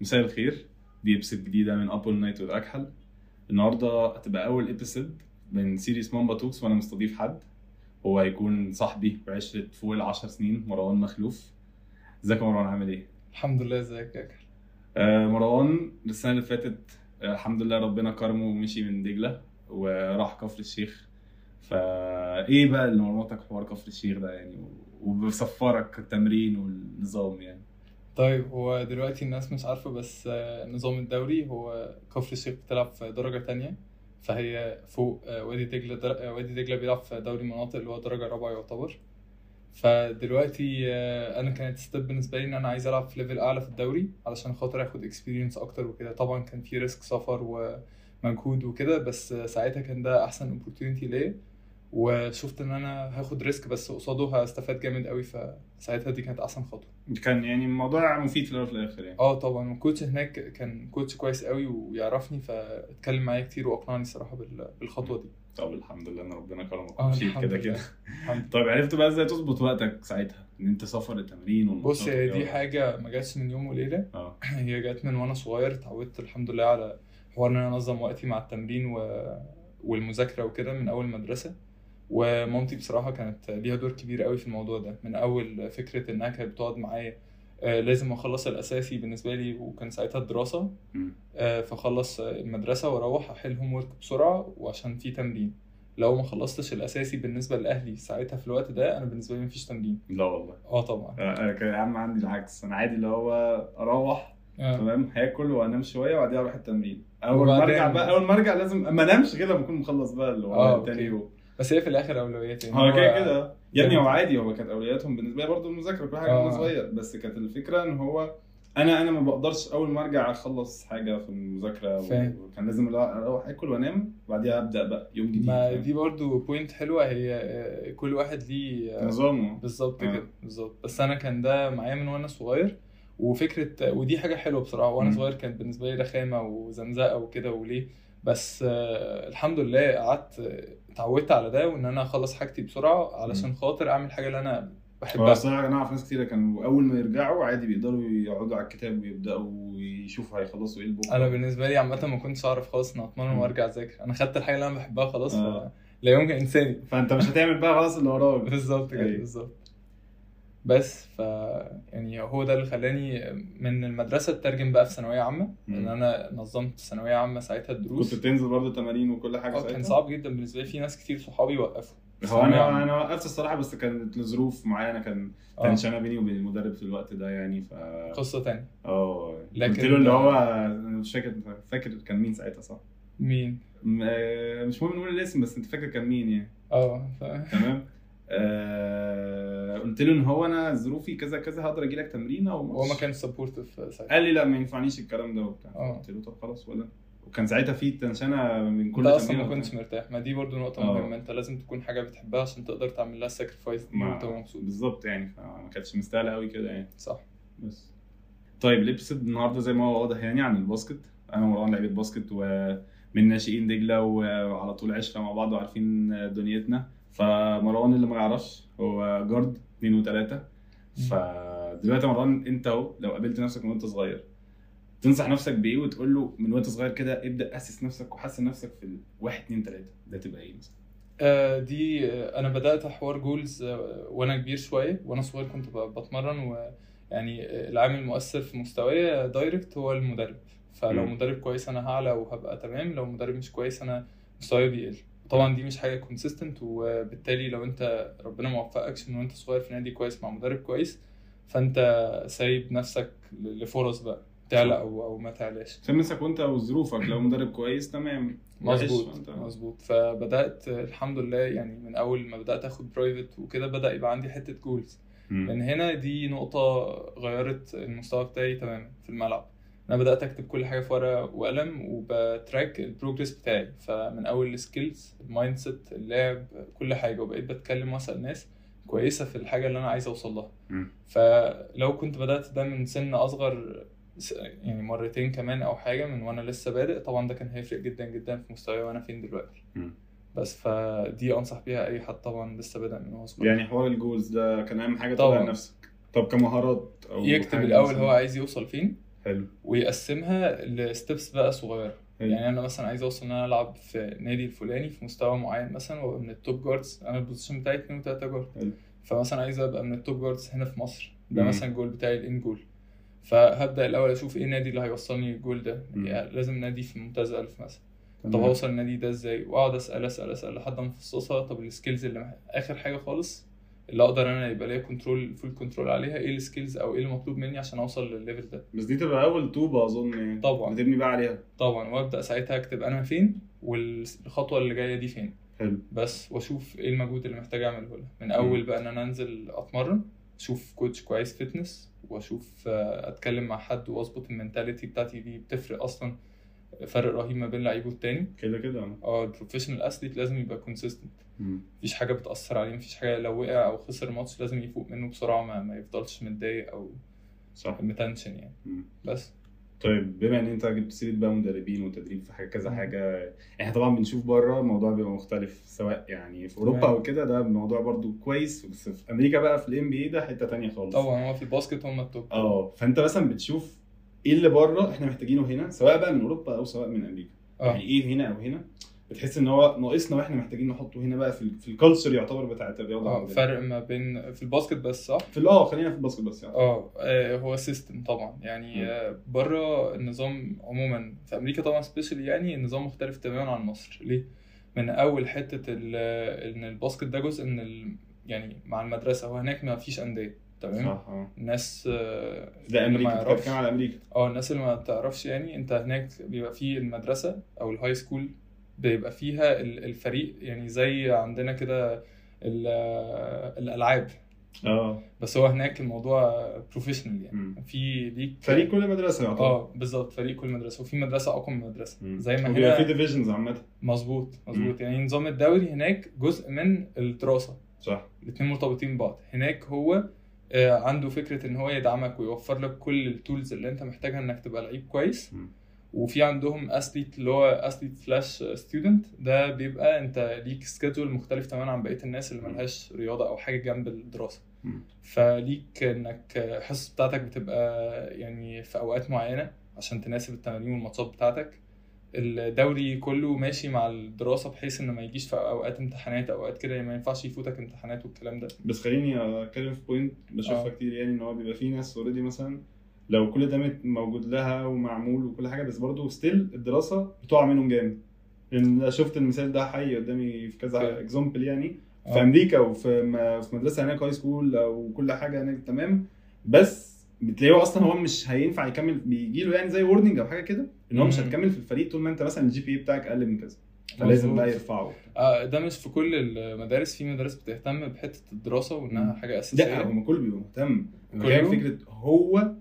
مساء الخير. دي episode جديدة من اب نايت والأكحل. النهاردة هتبقى أول episode من series Mamba Talks وأنا مستضيف حد. هو هيكون صاحبي بعشرة فوق العشر سنين مروان مخلوف. إزيك يا مروان؟ عامل إيه؟ الحمد لله إزيك يا أكحل آه مروان السنة اللي فاتت آه الحمد لله ربنا كرمه ومشي من دجلة وراح كفر الشيخ. فا إيه بقى اللي مرمطك حوار كفر الشيخ ده يعني؟ وبيسفرك التمرين والنظام يعني. طيب هو دلوقتي الناس مش عارفة بس آه، نظام الدوري هو كفر الشيخ بتلعب في درجة تانية فهي فوق آه، وادي دجلة در... آه، وادي دجلة بيلعب في دوري المناطق اللي هو درجة رابعة يعتبر. فدلوقتي أنا كانت step بالنسبة لي إن أنا عايز ألعب في level أعلى في الدوري علشان خاطر آخد experience أكتر وكده. طبعا كان في risk سفر ومجهود وكده بس ساعتها كان ده أحسن opportunity ليا. وشفت إن أنا هاخد risk بس قصاده هستفاد جامد قوي فساعتها دي كانت أحسن خطوة. كان يعني الموضوع مفيد في الأول وفي الآخر يعني. آه طبعا وال coach هناك كان coach كويس قوي ويعرفني فاتكلم معايا كتير وأقنعني صراحة بال- بالخطوة دي. طب الحمد لله إن ربنا كرمك ومشيت الحمد كده كده. طيب عرفت بقى إزاي تظبط وقتك ساعتها؟ إن أنت سفر التمرين بص هي؟ دي حاجة ما جاتش من يوم وليلة. آه. هي جات من وأنا صغير اتعودت الحمد لله على حوار إن أنا أنظم وقتي مع التمرين و... والمذاكرة وكده من أول المدرسة ومامتي بصراحة كانت ليها دور كبير قوي في الموضوع ده. من أول فكرة إنها كانت بتقعد معايا آه، لازم أخلص الأساسي بالنسبة لي وكان ساعتها الدراسة. آه، فخلص المدرسة وأروح أحل هوم ورك بسرعة وعشان في تمرين. لو ما خلصتش الأساسي بالنسبة لأهلي ساعتها في الوقت ده أنا بالنسبة لي مفيش تمرين. لا والله. آه طبعا. أنا كان عم عندي العكس. أنا عادي اللي هو أروح آه. تمام هاكل وأنام شوية وبعدين أروح التمرين. أول ما أرجع بقى أول ما أرجع لازم ما أنامش غير لما اكون مخلص بقى اللي هو آه، تاني. يوم. بس هي في الآخر أولويات يعني هو كده كده يا ابني هو عادي هو كانت أولوياتهم بالنسبة لي برضه المذاكرة كل حاجة وأنا آه. صغير بس كانت الفكرة إن هو أنا أنا ما بقدرش أول ما أرجع أخلص حاجة في المذاكرة فاهم. وكان لازم أروح أكل وأنام وبعديها أبدأ بقى يوم جديد ما فاهم؟ دي برضو بوينت حلوة هي آه، كل واحد ليه آه، نظامه بالظبط آه. كده بالظبط بس أنا كان ده معايا من وأنا صغير وفكرة ودي حاجة حلوة بصراحة وأنا مم. صغير كانت بالنسبة لي رخامة وزنزقة وكده وليه بس الحمد لله قعدت اتعودت على ده وإن أنا أخلص حاجتي بسرعة علشان. خاطر أعمل حاجة اللي هو بحبها الصراحه أنا أعرف ناس كتير كانوا أول ما يرجعوا عادي بيقدروا يقعدوا على الكتاب ويبدأوا يشوفوا هيخلصوا إيه البكره أنا بالنسبة لي عامة ما كنتش أعرف خالص ان اتمرن. وارجع أذاكر أنا خدت الحاجة اللي أنا بحبها خلاص آه. لا يمكن إنساني فأنت مش هتعمل بقى خلاص اللي وراك بالظبط كده أيوة. بالظبط بس ف يعني هو ده اللي خلاني من المدرسة أترجم بقى في ثانوية عامة. إن أنا نظمت ثانوية عامة ساعتها كنت الدروس بتنزل برضه تمارين وكل حاجة آه ساعتها؟ كان صعب جدا بالنسبة لي في ناس كتير صحابي وقفوا. هو أنا أنا وقفت الصراحة بس كانت لظروف معينة كان آه. تنشنه بيني وبين المدرب في الوقت ده يعني ف قصة تانية. آه لكن- قلت له اللي هو أنا مش فاكر فاكر كان مين ساعتها صح؟ مين؟ م- آه، مش مهم نقول الاسم بس أنت فاكر كان مين يعني؟ آه ف... تمام؟ آه قلت له إن هو أنا ظروفي كذا كذا هقدر أجي لك تمرينه هو وماتش. ما كانش supportive ساعتها. قال لي لا ما ينفعنيش الكلام ده وبتاع. آه. قلت له طب خلاص ولا؟ وكان ساعتها في tension من كل أنت أصلا تمرين ما. كنتش مرتاح. ما دي برضو نقطة آه. مهمة. أنت لازم تكون حاجة بتحبها عشان تقدر تعمل لها ما- وأنت مبسوط. بالظبط يعني فما كانتش مستاهلة قوي كده يعني. صح. بس. طيب ال episode النهارده زي ما هو واضح يعني عن ال basket. أنا ومروان لعيبه basket ومن ناشئين دجلة وعلى طول عشرة مع بعض وعارفين دنيتنا. فمروان اللي ما يعرفش هو guard اثنين وثلاثه فدلوقتي مروان انت اهو لو قابلت نفسك من وانت صغير تنصح نفسك بإيه وتقول له من وانت صغير كده ابدأ أسس نفسك وحسن نفسك في الواحد اثنين ثلاثة ده تبقى إيه مثلا؟ آه، دي آه، أنا بدأت حوار goals آه، وأنا كبير شوية. وأنا صغير كنت بتمرن ويعني العامل المؤثر في مستواي direct هو المدرب. فلو. مدرب كويس أنا هعلى وهبقى تمام لو مدرب مش كويس أنا مستواي بيقل. طبعا دي مش حاجة consistent وبالتالي لو أنت ربنا موفقكش من وأنت صغير في نادي كويس مع مدرب كويس فأنت سايب نفسك لفرص بقى تعلى أو أو ما تعلاش. عشان نفسك وأنت وظروفك لو مدرب كويس تمام. مظبوط مظبوط. فبدأت الحمد لله يعني من أول ما بدأت آخد private وكده بدأ يبقى عندي حتة goals. من هنا دي نقطة غيرت المستوى بتاعي تماما في الملعب. أنا بدأت أكتب كل حاجة في ورقة وقلم وب track ال progress بتاعي فمن أول ال skills ال mindset اللعب كل حاجة وبقيت بتكلم وأسأل ناس كويسة في الحاجة اللي أنا عايز أوصل لها. فلو كنت بدأت ده من سن أصغر يعني مرتين كمان أو حاجة من وأنا لسه بادئ طبعا ده كان هيفرق جدا جدا في مستواي وأنا فين دلوقتي. بس فدي أنصح بيها أي حد طبعا لسه بادئ من وهو صغير يعني حوار ال goals ده كان أهم حاجة طبعاً. نفسك طب كمهارات أو يكتب الأول مثلاً؟ هو عايز يوصل فين حلو ويقسمها ل steps بقى صغيرة حلو. يعني أنا مثلا عايز أوصل إن أنا ألعب في نادي الفلاني في مستوى معين مثلا وأبقى من ال top guards أنا ال position بتاعي 2 و3 guard حلو. فمثلا عايز أبقى من ال top guards هنا في مصر ده مم. مثلا الجول بتاعي ال end goal فهبدأ الأول أشوف إيه النادي اللي هيوصلني الجول ده. يعني لازم نادي في ممتاز ألف مثلا طب تمام. هوصل النادي ده إزاي وأقعد أسأل أسأل أسأل لحد ما أفصصها طب ال skills اللي. آخر حاجة خالص اللي أقدر أنا يبقى ليا control full control عليها إيه ال skills أو إيه المطلوب مني عشان أوصل للل level ده. بس دي تبقى أول طوبه أظن يعني. طبعا. بتبني بقى عليها. طبعا. وأبدأ ساعتها أكتب أنا فين والخطوة اللي جاية دي فين. حلو. بس وأشوف إيه المجهود اللي محتاج أعمله لها من أول بقى إن أنا أنزل أتمرن أشوف coach كويس fitness وأشوف آه، أتكلم مع حد وأظبط ال mentality بتاعتي دي بتفرق أصلا. فرق رهيب ما بين لعيب والتاني كده كده آه ال professional athlete لازم يبقى consistent. مفيش حاجة بتأثر عليه مفيش حاجة لو وقع أو خسر ماتش لازم يفوق منه بسرعة ما, ما يفضلش متضايق أو صح متنشن يعني مم. بس طيب بما إن أنت جبت سيرة بقى مدربين وتدريب في حاجة كذا. حاجة إحنا طبعا بنشوف بره الموضوع بيبقى مختلف سواء يعني في أوروبا. أو كده ده الموضوع برضو كويس بس في أمريكا بقى في ال NBA ده حتة تانية خالص طبعا هو في ال basket هم ال top آه فأنت مثلا بتشوف إيه اللي بره إحنا محتاجينه هنا سواء بقى من أوروبا أو سواء من أمريكا. يعني آه إيه هنا أو هنا؟ بتحس إن هو ناقصنا وإحنا محتاجين نحطه هنا بقى في, في ال culture يعتبر بتاعت الرياضه آه. فرق ما بين في ال basket بس صح؟ في آه خلينا في ال basket بس يعني. آه آه، هو system طبعا. يعني. آه، بره النظام عموما في أمريكا طبعا specially يعني النظام مختلف تماما عن مصر. ليه؟ من أول حتة ال- إن ال basket ده جزء من ال... يعني مع المدرسة هو هناك ما فيش أندية. تمام؟ صح آه. الناس آه، ده أمريكا بتتكلم على أمريكا. آه الناس اللي ما تعرفش يعني انت هناك بيبقى في المدرسة أو ال high school بيبقى فيها ال- الفريق يعني زي عندنا كده ال- الألعاب. آه. بس هو هناك الموضوع professional يعني. في ليك فريق كل مدرسة يعتبر. آه بالظبط فريق كل مدرسة. وفي مدرسة أقوى من مدرسة. مم. زي ما وبيبقى في هنا divisions عامة. مظبوط مظبوط. يعني نظام الدوري هناك جزء من الدراسة. صح. الاثنين مرتبطين ببعض. هناك هو عنده فكرة إن هو يدعمك ويوفر لك كل ال tools اللي أنت محتاجها إنك تبقى لعيب كويس. مم. وفي عندهم athlete اللي هو athlete slash student ده بيبقى أنت ليك schedule مختلف تماما عن بقية الناس اللي ملهاش رياضة أو حاجة جنب الدراسة. فليك إنك الحصص بتاعتك بتبقى يعني في أوقات معينة عشان تناسب التمارين والماتشات بتاعتك. الدوري كله ماشي مع الدراسة بحيث إن ما يجيش في أوقات امتحانات أوقات كده يعني ما ينفعش يفوتك امتحانات والكلام ده بس خليني أتكلم في point بشوفها آه. كتير يعني إن هو بيبقى في ناس already مثلا لو كل ده موجود لها ومعمول وكل حاجة بس برضه still الدراسة بتقع منهم جامد لأن شفت المثال ده حي قدامي في كذا. example يعني في آه. أمريكا وفي مدرسة هناك high school أو كل حاجة هناك تمام بس بتلاقيه أصلا هو مش هينفع يكمل بيجي له يعني زي warning أو حاجة كده إن هو مش. هتكمل في الفريق طول ما أنت مثلا ال GPA بتاعك أقل من كذا فلازم. بقى يرفعه آه ده مش في كل المدارس في مدارس بتهتم بحتة الدراسة وإنها. حاجة أساسية لا هو كله بيبقى مهتم كله؟ فكرة هو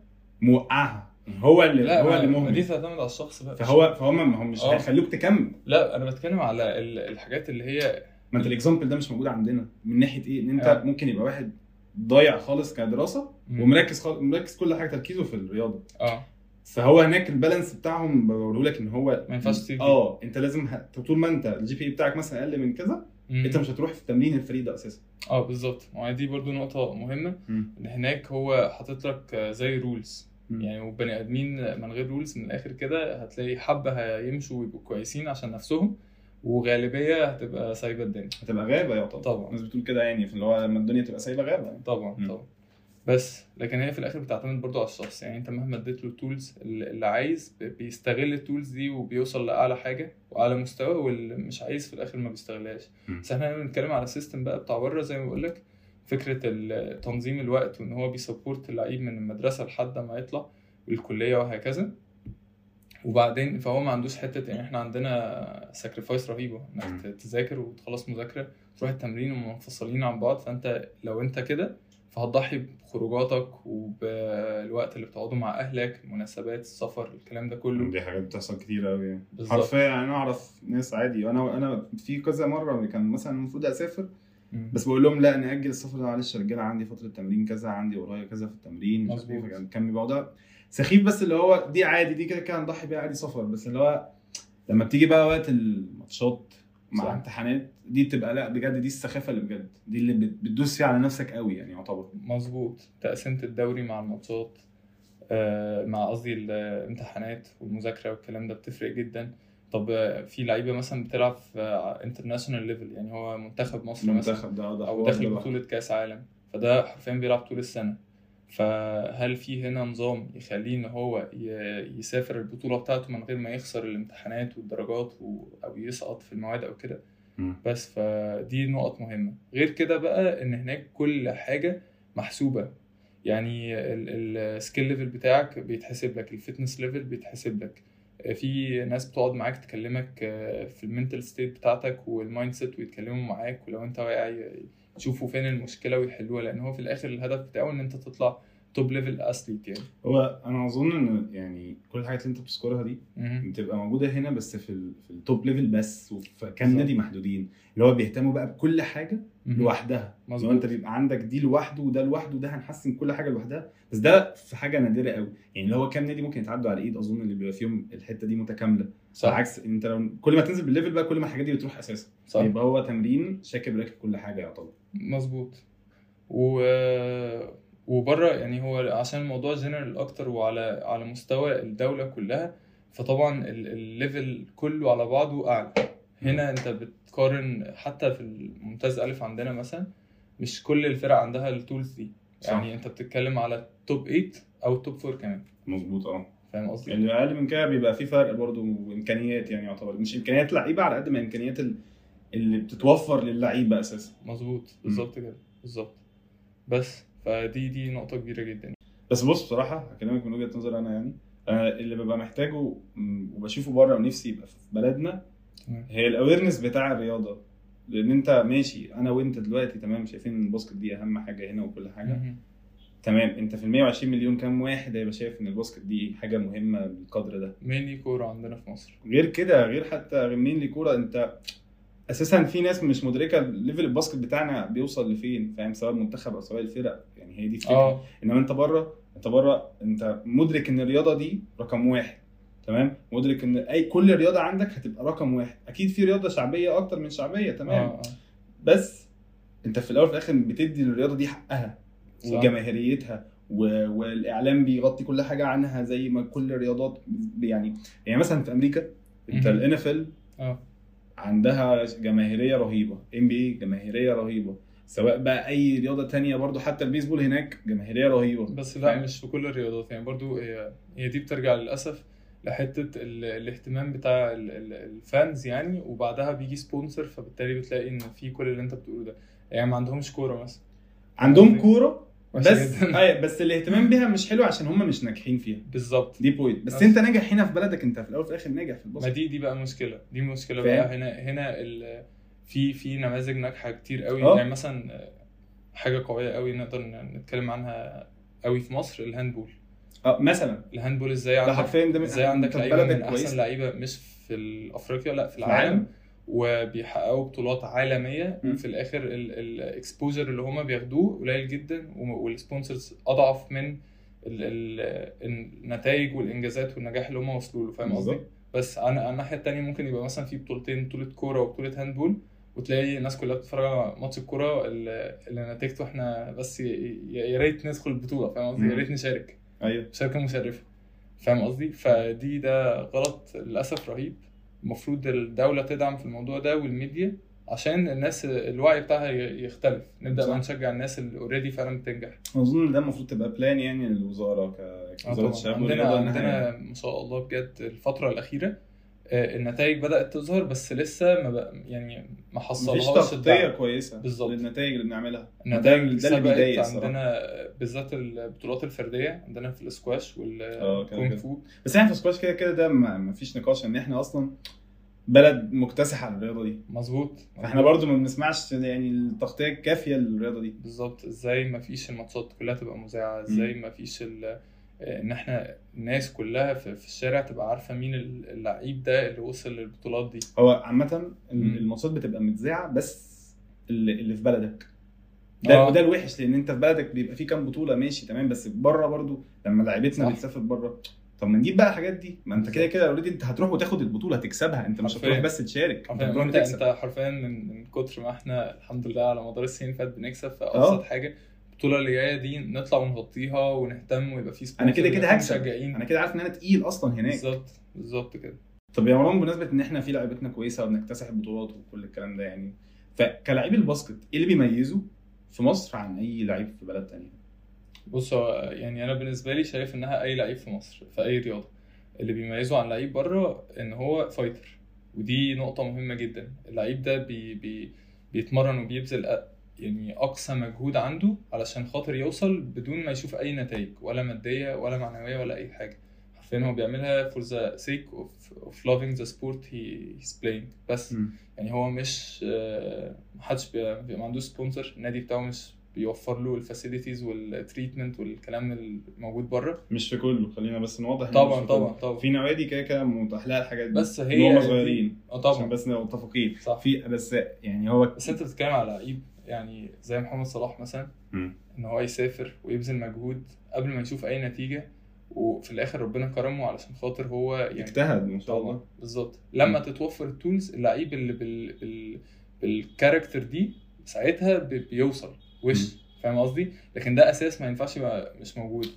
موقعها هو اللي لا هو اللي مهمل دي تعتمد على الشخص بقى فهو فهم ما هم مش آه. هيخلوك تكمل لا أنا بتكلم على ال- الحاجات اللي هي ما أنت ال example ده مش موجود عندنا من ناحية إيه إن أنت آه. ممكن يبقى واحد ضايع خالص كدراسة. ومركز خالص مركز كل حاجة تركيزه في الرياضة. آه. فهو هناك ال balance بتاعهم بقوله لك إن هو ما ينفعش. آه أنت لازم ه... طول ما أنت ال GPA بتاعك مثلا أقل من كذا مم. أنت مش هتروح في تمرين الفريق ده أساسا. آه بالظبط. ما دي برضو نقطة مهمة. إن هناك هو حاطط لك زي rules يعني وبني آدمين من غير rules من الآخر كده هتلاقي حبة هيمشوا ويبقوا كويسين عشان نفسهم. وغالبية هتبقى سايبة الدنيا هتبقى غابة يعتبر طبعا. الناس بتقول كده يعني في اللي هو لما الدنيا تبقى سايبة غابة يعني. طبعا مم. طبعا بس لكن هي في الآخر بتعتمد برضو على الشخص يعني أنت مهما اديت له ال tools اللي عايز بيستغل ال tools دي وبيوصل لأعلى حاجة وأعلى مستوى واللي مش عايز في الآخر ما بيستغلهاش. بس إحنا بنتكلم على system بقى بتاع بره زي ما بقول لك فكرة تنظيم الوقت وإن هو بي support اللعيب من المدرسة لحد ما يطلع الكليه وهكذا وبعدين فهو ما عندوش حتة يعني إحنا عندنا sacrifice رهيبة انك. تذاكر وتخلص مذاكرة تروح التمرين ومنفصلين عن بعض فانت لو انت كده فهتضحي بخروجاتك وبالوقت اللي بتقعده مع أهلك المناسبات السفر الكلام ده كله دي حاجات بتحصل كتير قوي يعني. حرفيا يعني أنا أعرف ناس عادي وأنا أنا في كذا مرة كان مثلا المفروض أسافر. بس بقول لهم لا ناجل السفر ده معلش يا رجاله عندي فترة تمرين كذا عندي ورايا كذا في التمرين إيه مظبوط. كان بيبقى ده سخيف بس اللي هو دي عادي دي كده كده هنضحي بيها عادي سفر. بس اللي هو لما بتيجي بقى وقت الماتشات مع صح. امتحانات دي بتبقى لا بجد دي السخافة اللي بجد دي اللي بت- بتدوس فيها على نفسك قوي يعني يعتبر. مظبوط. تقسيمة الدوري مع الماتشات آه، مع قصدي الامتحانات والمذاكرة والكلام ده بتفرق جدا. طب آه، في لعيبة مثلا بتلعب في international level يعني هو منتخب مصر مثلا المنتخب ده ده حوار داخل. بطولة كأس عالم فده حرفيا بيلعب طول السنة. فهل في هنا نظام يخليه إن هو يسافر البطولة بتاعته من غير ما يخسر الامتحانات والدرجات و- أو يسقط في المواد أو كده. بس فدي نقط مهمة. غير كده بقى إن هناك كل حاجة محسوبة. يعني ال skill level بتاعك بيتحسب لك ال fitness level بيتحسب لك. في ناس بتقعد معاك تكلمك في ال mental state بتاعتك وال mindset ويتكلموا معاك ولو أنت واقع يشوفوا فين المشكلة ويحلوها لأن هو في الآخر الهدف بتاعه إن أنت تطلع top level athlete يعني. هو أنا أظن إن يعني كل الحاجات اللي أنت بتذكرها دي. بتبقى موجودة هنا بس في ال... في ال top level بس وفي كام. نادي محدودين اللي هو بيهتموا بقى بكل حاجة. لوحدها. لو أنت بيبقى عندك دي لوحده وده لوحده وده هنحسن كل حاجة لوحدها. بس ده في حاجة نادرة قوي. يعني اللي هو كام نادي ممكن يتعدوا على إيد أظن اللي بيبقى فيهم الحتة دي متكاملة. صح. بالعكس أنت لو كل ما تنزل بال level بقى كل ما الحاجات دي بتروح أساسا. صح. يبقى هو تمرين شاكب راكب كل حاجة يعتبر. مظبوط. و وبره يعني هو عشان الموضوع جنرال أكتر وعلى على مستوى الدولة كلها فطبعا ال- ال level كله على بعضه أعلى. هنا أنت بتقارن حتى في الممتاز ألف عندنا مثلا مش كل الفرق عندها التولز دي صح. يعني أنت بتتكلم على توب 8 أو توب 4 كمان. مظبوط آه. فاهم قصدي؟ اللي أقل من كده بيبقى في فرق برضه وإمكانيات يعني يعتبر. مش إمكانيات لعيبة على قد ما إمكانيات ال- اللي بتتوفر للعيبة أساسا. مظبوط. بالظبط كده. بالظبط. بس فدي دي نقطة كبيرة جدا. بس بص بصراحة هكلمك من وجهة نظر أنا يعني أنا اللي ببقى محتاجه وبشوفه بره ونفسي يبقى في بلدنا هي ال awareness بتاع الرياضة. لأن أنت ماشي أنا وأنت دلوقتي تمام شايفين إن ال basket دي أهم حاجة هنا وكل حاجة. تمام. أنت في ال 120 مليون كام واحد هيبقى شايف إن ال basket دي حاجة مهمة بالقدر ده؟ mainly كورة عندنا في مصر. غير كده غير حتى mainly كورة أنت أساسا في ناس مش مدركة level ال basket بتاعنا بيوصل لفين فاهم؟ سواء المنتخب أو سواء الفرق. يعني هي دي الفكرة. آه. إنما أنت بره أنت بره أنت مدرك إن الرياضة دي رقم واحد تمام؟ مدرك إن أي كل رياضة عندك هتبقى رقم واحد. أكيد في رياضة شعبية أكتر من شعبية تمام؟ آه آه. بس أنت في الأول وفي الآخر بتدي للرياضة دي حقها صح. وجماهيريتها و... والإعلام بيغطي كل حاجة عنها زي ما كل الرياضات يعني يعني مثلا في أمريكا أنت. ال NFL عندها جماهيرية رهيبة NBA جماهيرية رهيبة. سواء بقى أي رياضة تانية برضو حتى البيسبول هناك جماهيرية رهيبة. بس لا؟ مش في كل الرياضات. يعني برضو هي دي بترجع للأسف لحتة ال... الاهتمام بتاع ال... ال... ال fans يعني وبعدها بيجي sponsor فبالتالي بتلاقي إن في كل اللي أنت بتقوله ده. يعني ما عندهمش كورة مثلا. عندهم كورة؟ بس. أي بس الاهتمام بيها مش حلو عشان هم مش ناجحين فيها. بالظبط. دي point بس بس. انت ناجح هنا في بلدك انت في الأول وفي الآخر ناجح في ما ال basket دي دي بقى مشكلة. دي مشكلة فاهم؟ بقى هنا هنا ال... في في نماذج ناجحة كتير قوي. آه. يعني مثلا حاجة قوية قوي نقدر نتكلم عنها قوي في مصر ال handball. آه مثلا. ال handball إزاي عندك إزاي عندك في لعيبة من أحسن لعيبة مش في افريقيا لا في في العالم. العالم. وبيحققوا بطولات عالمية م. وفي الآخر ال exposure اللي هما بياخدوه قليل جدا وال sponsors أضعف من ال- ال- النتائج والإنجازات والنجاح اللي هما وصلوا له فاهم قصدي؟ بس على الناحية التانية ممكن يبقى مثلا في بطولتين بطولة كورة وبطولة handball وتلاقي الناس كلها بتتفرج على ماتش الكورة اللي نتيجته إحنا بس يا ريت ندخل البطولة فاهم قصدي؟ يا ريت نشارك أيوه مشاركة مشرفة فاهم قصدي؟ فدي ده غلط للأسف رهيب المفروض الدولة تدعم في الموضوع ده والميديا عشان الناس الوعي بتاعها يختلف. نبدأ صح. بقى نشجع الناس اللي already فعلا بتنجح. أظن ان ده المفروض تبقى plan يعني للوزارة ك- آه كوزارة الشباب عندنا عندنا ما شاء الله بجد الفترة الأخيرة آه، النتائج بدأت تظهر بس لسه ما بقى يعني ما حصلهاش تغطية كويسة بالظبط. للنتائج اللي بنعملها. النتائج ده اللي بيضايق عندنا بالذات البطولات الفردية عندنا في الاسكواش آه وال kung. fu. بس إحنا في سكواش كده كده ده ما فيش نقاش ان إحنا أصلا بلد مكتسحة على الرياضه دي. مظبوط. فاحنا برضو ما بنسمعش يعني التغطية الكافية للرياضة دي. بالظبط. إزاي ما فيش الماتشات كلها تبقى مذاعة؟ إزاي ما فيش ال- إن إحنا الناس كلها في, الشارع تبقى عارفة مين اللعيب ده اللي وصل للبطولات دي هو عامة. الماتشات بتبقى متذاعه بس اللي, في بلدك ده آه. وده الوحش لأن أنت في بلدك بيبقى في كام بطولة ماشي تمام بس بره برضو لما لعيبتنا. بتسافر بره طب ما نجيب بقى الحاجات دي ما أنت كده كده اوريدي أنت هتروح وتاخد البطولة هتكسبها أنت مش. هتروح بس تشارك أنت هتروح انت أنت حرفيا من من كتر ما إحنا الحمد لله على مدار السنين فاتت بنكسب في آه. ابسط حاجة البطولة اللي جاية دي نطلع ونغطيها ونهتم ويبقى في أنا كده كده هكسب. أنا كده عارف ان أنا تقيل أصلا هناك. بالظبط بالظبط كده. طب يا مروان بمناسبة إن إحنا في لعيبتنا كويسة وبنكتسح بطولات وكل الكلام ده يعني فكلاعب ال basket إيه اللي بيميزه في مصر عن أي لعيب في بلد تانية؟ بص يعني أنا بالنسبة لي شايف إنها أي لعيب في مصر في أي رياضة. اللي بيميزه عن لعيب بره إن هو fighter ودي نقطة مهمة جدا. اللعيب ده بي بي بيتمرن وبيبذل يعني أقصى مجهود عنده علشان خاطر يوصل بدون ما يشوف أي نتائج ولا مادية ولا معنوية ولا أي حاجة. حرفيا هو بيعملها for the sake of, of loving the sport he, he's playing. بس يعني هو مش آه، محدش بي- بي- ما عندوش sponsor النادي بتاعه مش بيوفر له ال facilities وال treatment والكلام الموجود بره. مش في كله خلينا بس نوضح طبعا. طبعا طبعا. في نوادي كده كده متاح لها الحاجات دي بس هي هم صغيرين. آه عشان طبعا بس نبقى متفقين. صح. في بس يعني هو بس أنت بتتكلم على لعيب يعني زي محمد صلاح مثلا. إن هو يسافر ويبذل مجهود قبل ما يشوف أي نتيجة وفي الآخر ربنا كرمه علشان خاطر هو يعني اجتهد ما شاء الله. بالظبط. لما. تتوفر ال tools اللعيب اللي بال... بال... بال character دي ساعتها بي- بيوصل. وش؟ فاهم قصدي؟ لكن ده أساس ما ينفعش يبقى مش موجود.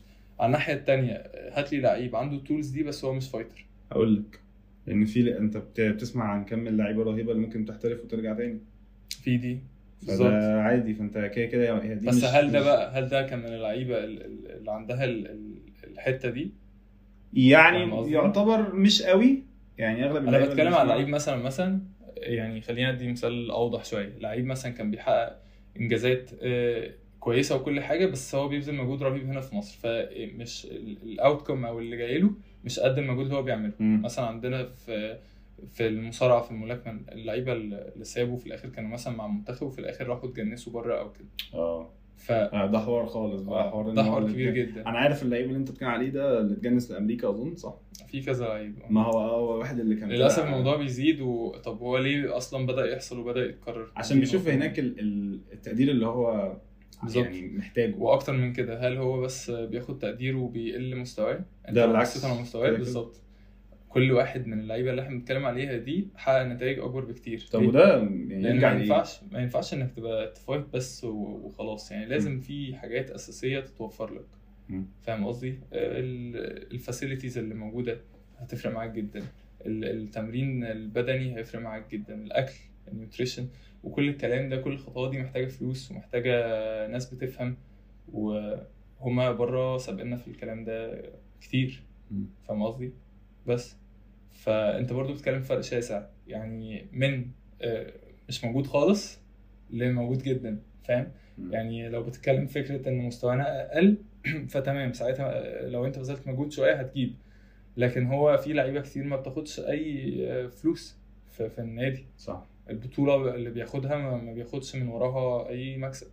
على الناحية التانية هات لي لعيب عنده ال tools دي بس هو مش fighter هقول لك لأن في أنت بت- بتسمع عن كم اللعيبة الرهيبه اللي ممكن تحترف وترجع تاني. في دي. فده عادي فانت كده كده هي دي بس مش هل ده بقى هل ده كان من اللعيبة ال- ال- اللي عندها ال- ال- الحتة دي؟ يعني؟ يعتبر مش قوي. يعني أغلب أنا بتكلم على لعيب مثلا مثلا يعني خلينا أدي مثال أوضح شوية. لعيب مثلا كان بيحقق إنجازات آه، كويسة وكل حاجة بس هو بيبذل مجهود رهيب هنا في مصر. فمش الاوتكم أو اللي جاي له مش قد المجهود اللي هو بيعمله. مثلا عندنا في في المصارعة في الملاكمة اللعيبة اللي سابوا في الآخر كانوا مثلا مع المنتخب وفي الآخر راحوا اتجنسوا بره أو كده. آه. ف آه، ده حوار خالص بقى حوار إن ده حوار كبير اتجن- جدا. أنا عارف اللعيب اللي أنت بتتكلم عليه ده اللي اتجنس لأمريكا أظن صح؟ في كذا لعيب ما هو هو واحد اللي كان للأسف الموضوع بيزيد وطب هو ليه أصلا بدأ يحصل وبدأ يتكرر؟ عشان بيشوف هناك ال- ال- التقدير اللي هو بالظبط. يعني محتاجه. وأكتر من كده هل هو بس بياخد تقدير وبيقل مستواه؟ أنت ده بالعكس. مستواه. بالظبط. كل واحد من اللعيبة اللي إحنا بنتكلم عليها دي حقق نتائج أكبر بكتير طب؟ وده يعني ما لإيه؟ ينفعش ما ينفعش إنك تبقى ت fight بس وخلاص يعني لازم في حاجات أساسية تتوفر لك. فاهم قصدي ال facilities اللي موجودة هتفرق معاك جدا ال- التمرين البدني هيفرق معاك جدا الأكل ال nutrition وكل الكلام ده كل الخطوات دي محتاجة فلوس ومحتاجة ناس بتفهم وهما بره سابقنا في الكلام ده كتير. فاهم قصدي بس فأنت برضو بتتكلم في فرق شاسع. يعني من آه، مش موجود خالص لموجود جدا فاهم. يعني لو بتتكلم فكرة إن مستوانا أقل فتمام. ساعتها آه، لو أنت بذلت مجهود شوية هتجيب. لكن هو في لعيبة كتير ما بتاخدش أي آه، فلوس في, في النادي. صح. البطولة اللي بياخدها ما بياخدش من وراها أي مكسب.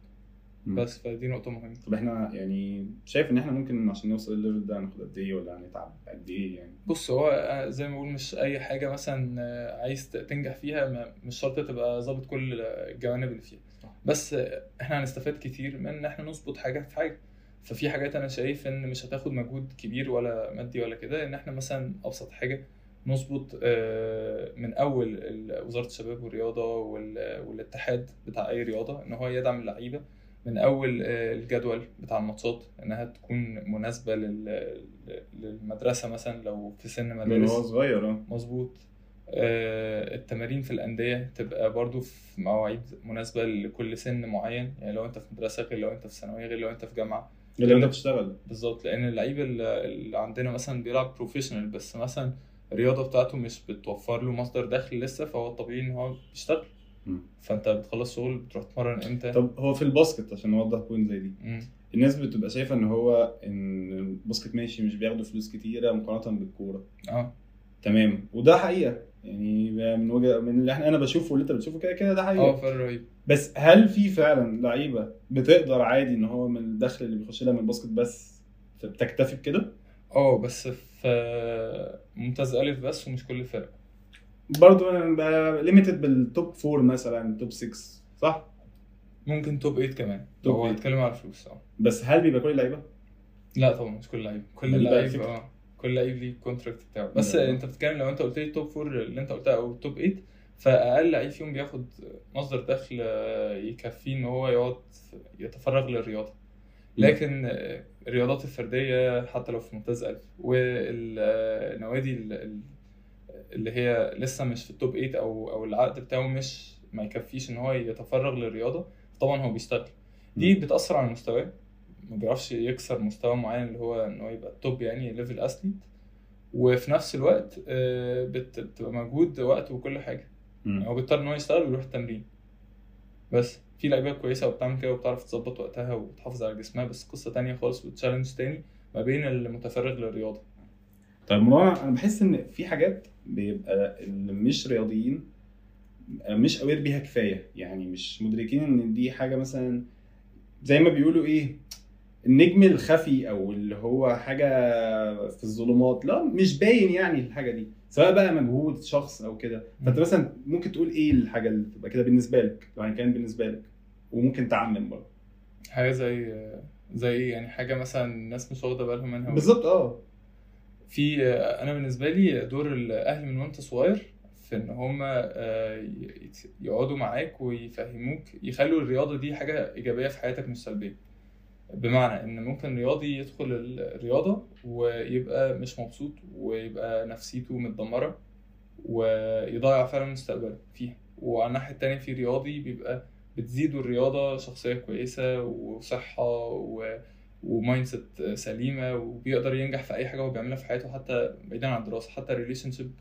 بس فدي نقطة مهمة. طب إحنا يعني شايف إن إحنا ممكن عشان نوصل للليفل ده هناخد قد إيه ولا هنتعب؟ قد إيه يعني؟ بص هو زي ما بقول مش أي حاجة مثلا عايز تنجح فيها مش شرط تبقى ظابط كل الجوانب اللي فيها. صح. بس إحنا هنستفاد كتير من إن إحنا نظبط حاجة في حاجة. ففي حاجات أنا شايف إن مش هتاخد مجهود كبير ولا مادي ولا كده إن إحنا مثلا أبسط حاجة نظبط آه، من أول وزارة الشباب والرياضة وال- والاتحاد بتاع أي رياضة إن هو يدعم اللعيبة. من أول آه، الجدول بتاع الماتشات إنها تكون مناسبة لل- للمدرسة مثلا لو في سن مدارس. هو صغير آه. مظبوط. آه، التمارين في الأندية تبقى برضو في مواعيد مناسبة لكل سن معين يعني لو أنت في مدرسة غير لو أنت في ثانوية غير لو أنت في جامعة. اللي أنت بتشتغل. بالظبط لأن اللعيب اللي عندنا مثلا بيلعب بروفيشنال بس مثلا الرياضة بتاعته مش بتوفر له مصدر دخل لسه فهو الطبيعي إن هو بيشتغل مم. فأنت بتخلص شغل بتروح تتمرن إمتى؟ طب هو في ال basket عشان نوضح point زي دي. مم. الناس بتبقى شايفة إن هو إن ال basket ماشي مش بياخدوا فلوس كتيرة مقارنة بالكورة. آه. تمام. وده حقيقة. يعني من وجه من اللي إحنا أنا بشوفه واللي أنت بتشوفه كده كده ده آه حقيقه فرق رهيب. بس هل في فعلا لعيبة بتقدر عادي إن هو من الدخل اللي بيخش لها من ال basket بس بتكتفي بكده؟ آه بس في ممتاز ألف بس ومش كل الفرق. برضه أنا limited بال top four مثلا top 6 صح؟ ممكن top 8 كمان top هو 8. هتكلم على الفلوس آه. بس هل بيبقى كل اللعيبة؟ لا طبعا مش كل لعيب. كل لعيب الفكرة. آه. كل لعيب ليه ال contract بتاعه. بس بالظبط. أنت بتتكلم لو أنت قلت لي ال top four اللي أنت قلتها أو ال top 8 فأقل لعيب فيهم بياخد مصدر دخل آه، يكفيه إن هو يقعد يتفرغ للرياضة. لكن آه، الرياضات الفردية حتى لو في ممتاز ألف والنوادي اللي هي لسه مش في ال top 8 أو أو العقد بتاعه مش ما يكفيش إن هو يتفرغ للرياضة. طبعا هو بيشتغل دي بتأثر على مستواه ما بيعرفش يكسر مستوى معين اللي هو إن هو يبقى ال top يعني level athlete وفي نفس الوقت آه، بت- بتبقى مجهود وقت وكل حاجة. يعني. هو بيضطر إن هو يشتغل ويروح التمرين. بس في لعيبة كويسة وبتعمل كده وبتعرف تظبط وقتها وتحافظ على جسمها بس قصة تانية خالص و challenge تاني ما بين المتفرغ للرياضة. طيب أنا بحس إن في حاجات بيبقى اللي مش رياضيين مش اوير بيها كفاية. يعني مش مدركين إن دي حاجة مثلا زي ما بيقولوا إيه النجم الخفي أو اللي هو حاجة في الظلمات. لا مش باين يعني الحاجة دي سواء بقى مجهود شخص أو كده. فأنت مثلا ممكن تقول إيه الحاجة اللي تبقى كده بالنسبة لك؟ لو يعني كان بالنسبة لك وممكن تعمم برضه. حاجة زي زي إيه؟ يعني حاجة مثلا الناس مش واخدة بالهم منها. بالظبط آه. في أنا بالنسبة لي دور الأهل من وأنت صغير في إن هم يقعدوا معاك ويفهموك يخلوا الرياضة دي حاجة إيجابية في حياتك مش سلبية. بمعنى إن ممكن رياضي يدخل الرياضة ويبقى مش مبسوط ويبقى نفسيته متدمرة ويضيع فعلا مستقبله فيها. وعلى الناحية التانية في رياضي بيبقى بتزيده الرياضة شخصية كويسة وصحة و... و mindset سليمة وبيقدر ينجح في أي حاجة هو بيعملها في حياته حتى بعيدا عن الدراسة حتى relationship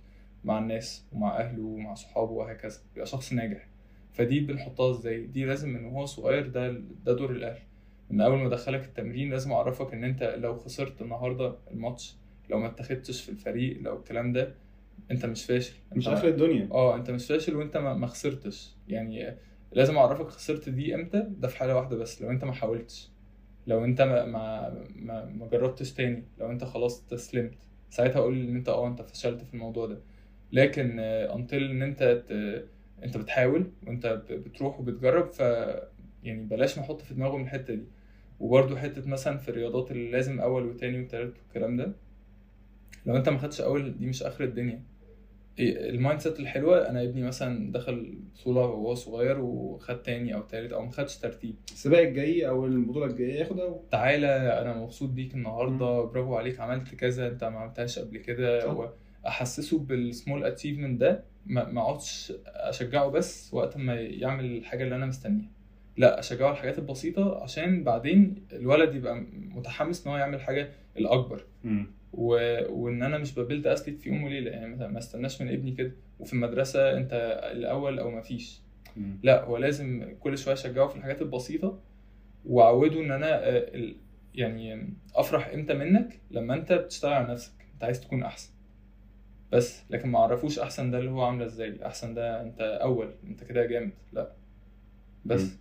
مع الناس ومع أهله ومع صحابه وهكذا بيبقى شخص ناجح. فدي بنحطها إزاي؟ دي لازم من وهو صغير ده ده دور الأهل. من أول ما أدخلك التمرين لازم أعرفك إن أنت لو خسرت النهارده الماتش لو ما اتخدتش في الفريق لو الكلام ده أنت مش فاشل. مش انت اخر الدنيا. آه أنت مش فاشل وأنت ما خسرتش. يعني لازم أعرفك خسرت دي إمتى؟ ده في حالة واحدة بس لو أنت ما حاولتش. لو انت ما ما ما, ما جربتش تاني لو انت خلاص استسلمت ساعتها أقول ان انت آه انت فشلت في الموضوع ده. لكن انتل ان انت ت... انت بتحاول وانت بتروح وبتجرب ف يعني بلاش نحط في دماغهم الحتة دي. وبرده حتة مثلا في الرياضات اللي لازم أول وتاني وتالت والكلام ده لو انت ما خدتش أول دي مش آخر الدنيا. ال mindset الحلوة أنا ابني مثلا دخل بطوله وهو صغير وخد تاني أو تالت أو ما خدش ترتيب. السباق الجاي أو البطولة الجاية ياخد اول تعالى أنا مبسوط بيك النهارده برافو عليك عملت كذا أنت ما عملتهاش قبل كده. صح. واحسسه بال small achievement ده ما اقعدش أشجعه بس وقت ما يعمل الحاجة اللي أنا مستنيها. لا أشجعه على الحاجات البسيطة عشان بعدين الولد يبقى متحمس إن هو يعمل حاجة الأكبر. مم. و... وإن أنا مش ببيلد اثليت في يوم وليلة. يعني مثلا ما استناش من ابني كده وفي المدرسة أنت الأول أو ما فيش. لا هو لازم كل شوية أشجعه في الحاجات البسيطة وأعوده إن أنا آه، يعني أفرح إمتى منك؟ لما أنت بتشتغل على نفسك. أنت عايز تكون أحسن. بس. لكن ما أعرفوش أحسن ده اللي هو عاملة إزاي. أحسن ده أنت أول. أنت كده جامد. لا. بس.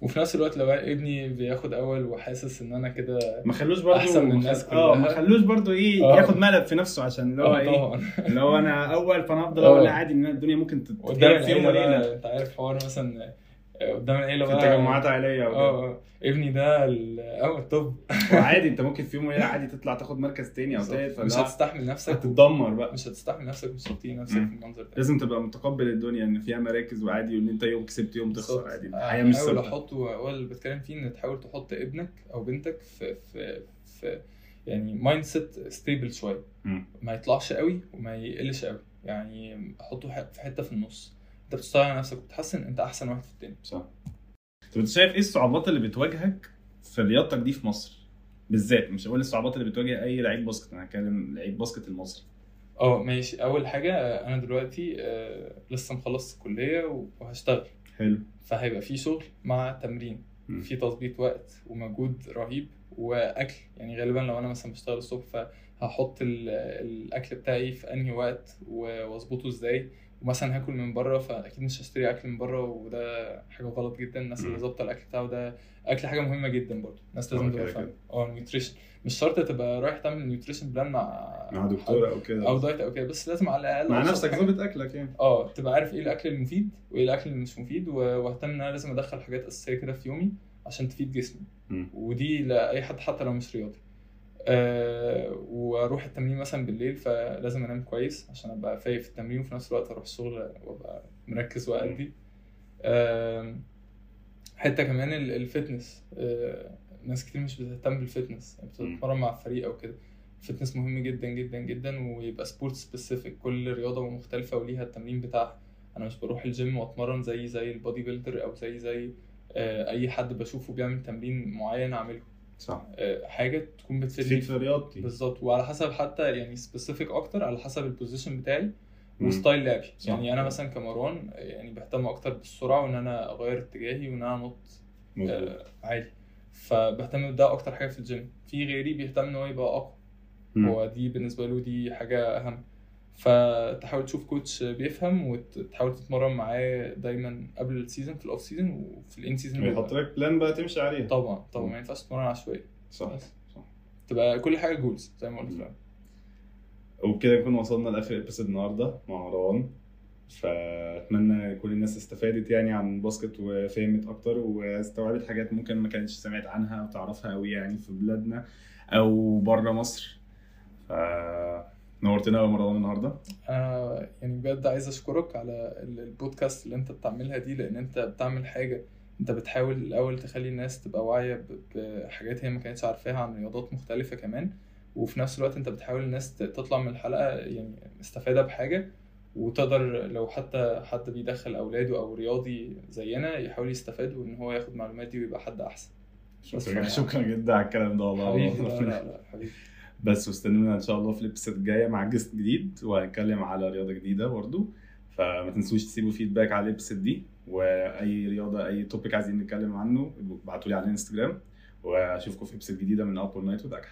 وفي نفس الوقت لو ابني بياخد أول وحاسس إن أنا كده ما خلوش برضه أحسن من الناس آه كلها. ما خلوش برضه إيه آه. ياخد مقلب في نفسه عشان اللي هو آه إيه اللي هو أنا أول فأنا افضل آه. أقول لا عادي إن الدنيا ممكن تتقلب في يوم وليلة أنت عارف حوار مثلا آه، قدام العيلة في بقى تجمعات عائلية آه آه. ابني ده الأول توب وعادي انت ممكن في يوم وليلة عادي تطلع تاخد مركز تاني أو تالت مش هتستحمل نفسك هتتدمر بقى. مش هتستحمل نفسك مش هتطيق نفسك. في المنظر ده. لازم تبقى متقبل الدنيا ان فيها مراكز وعادي وان انت يوم كسبت يوم تخسر. عادي. آه، الحياة مش حاول ثابته احطه هو اللي بتكلم فيه إن تحاول تحط ابنك أو بنتك في في في يعني mindset stable شوية. ما يطلعش قوي وما يقلش قوي. يعني حطه ح- في حتة في النص. انت بتشتغل على نفسك وتحسن انت احسن واحد في الدنيا. صح. طب انت شايف إيه الصعوبات اللي بتواجهك في رياضتك دي في مصر؟ بالذات مش هقول الصعوبات اللي بتواجه أي لعيب basket أنا هتكلم لعيب basket المصري. آه ماشي. أول حاجة أنا دلوقتي آه، لسه مخلص الكليه وهشتغل. حلو. فهيبقى في شغل مع تمرين. مم. في تظبيط وقت ومجهود رهيب وأكل. يعني غالبا لو أنا مثلا بشتغل الصبح فهحط ال- الأكل بتاعي في أنهي وقت وأظبطه إزاي. ومثلا هاكل من بره فأكيد مش هشتري أكل من بره وده حاجة غلط جدا. الناس اللي. ظابطة الأكل بتاعه ده أكل حاجة مهمة جدا برضه. الناس لازم تبقى فاهمة. آه nutrition مش شرط تبقى رايح تعمل nutrition plan مع مع دكتور أو كده. أو diet أو كده. بس لازم على الأقل مع نفسك ظابط أكلك يعني. آه تبقى عارف إيه الأكل المفيد وإيه الأكل اللي مش مفيد وأهتم إن أنا لازم أدخل حاجات أساسية كده في يومي عشان تفيد جسمي. ودي لأي حد حتى لو مش رياضي. آه وأروح التمرين مثلا بالليل فلازم أنام كويس عشان أبقى فايق في التمرين وفي نفس الوقت أروح الشغل وأبقى مركز وادي آه حتة كمان ال- ال fitness آه ناس كتير مش بتهتم بال fitness يعني بتتمرن مع فريق أو كده. ال fitness مهم جدا جدا جدا ويبقى sport specific كل رياضة مختلفة وليها التمرين بتاعها. أنا مش بروح الجيم وأتمرن زي زي ال body builder أو زي زي آه، أي حد بشوفه بيعمل تمرين معين أعمله. صح. آه، حاجة تكون بتفيدني تفيد في رياضتي بالظبط. وعلى حسب حتى يعني specific أكتر على حسب ال position بتاعي. و style لعبي. صح. يعني أنا مثلا كمروان يعني بهتم أكتر بالسرعة وإن أنا أغير اتجاهي وإن أنا أنط. آه، عالي فبهتم بده أكتر حاجة في الجيم في غيري بيهتم إن هو يبقى أقوى. هو دي بالنسبة له دي حاجة أهم. فتحاول تشوف coach بيفهم وتحاول تتمرن معاه دايما قبل ال season في ال off season وفي ال in season ويحط لك plan بقى تمشي عليها. طبعا طبعا ما ينفعش تتمرن عشوائي. صح بس. صح. تبقى كل حاجة goals زي ما قلت. فعلا. وبكده نكون وصلنا لآخر episode النهارده مع مروان. فأتمنى كل الناس استفادت يعني عن ال basket وفهمت أكتر واستوعبت حاجات ممكن ما كانتش سمعت عنها أو تعرفها قوي يعني في بلادنا أو بره مصر. ف نورتنا يا مروان النهارده. أنا يعني بجد عايز أشكرك على ال- البودكاست اللي أنت بتعملها دي لأن أنت بتعمل حاجة أنت بتحاول الأول تخلي الناس تبقى واعية بحاجات هي ما كانتش عارفاها عن رياضات مختلفة كمان. وفي نفس الوقت أنت بتحاول الناس تطلع من الحلقة يعني مستفادة بحاجة وتقدر لو حتى حد بيدخل أولاده أو رياضي زينا يحاول يستفاد وإن هو ياخد المعلومات دي ويبقى حد أحسن. شكرا شكرا جدا على الكلام ده والله. حبيبي لا لا لا حبيبي. بس واستنونا إن شاء الله في ال episode الجاية مع guest جديد وهنتكلم على رياضة جديدة برضو. فما تنسوش تسيبوا feedback على ال episode دي وأي رياضة أي topic عايزين نتكلم عنه ابعتوا لي على الإنستجرام وأشوفكم في episode جديدة من اب نايت ودكر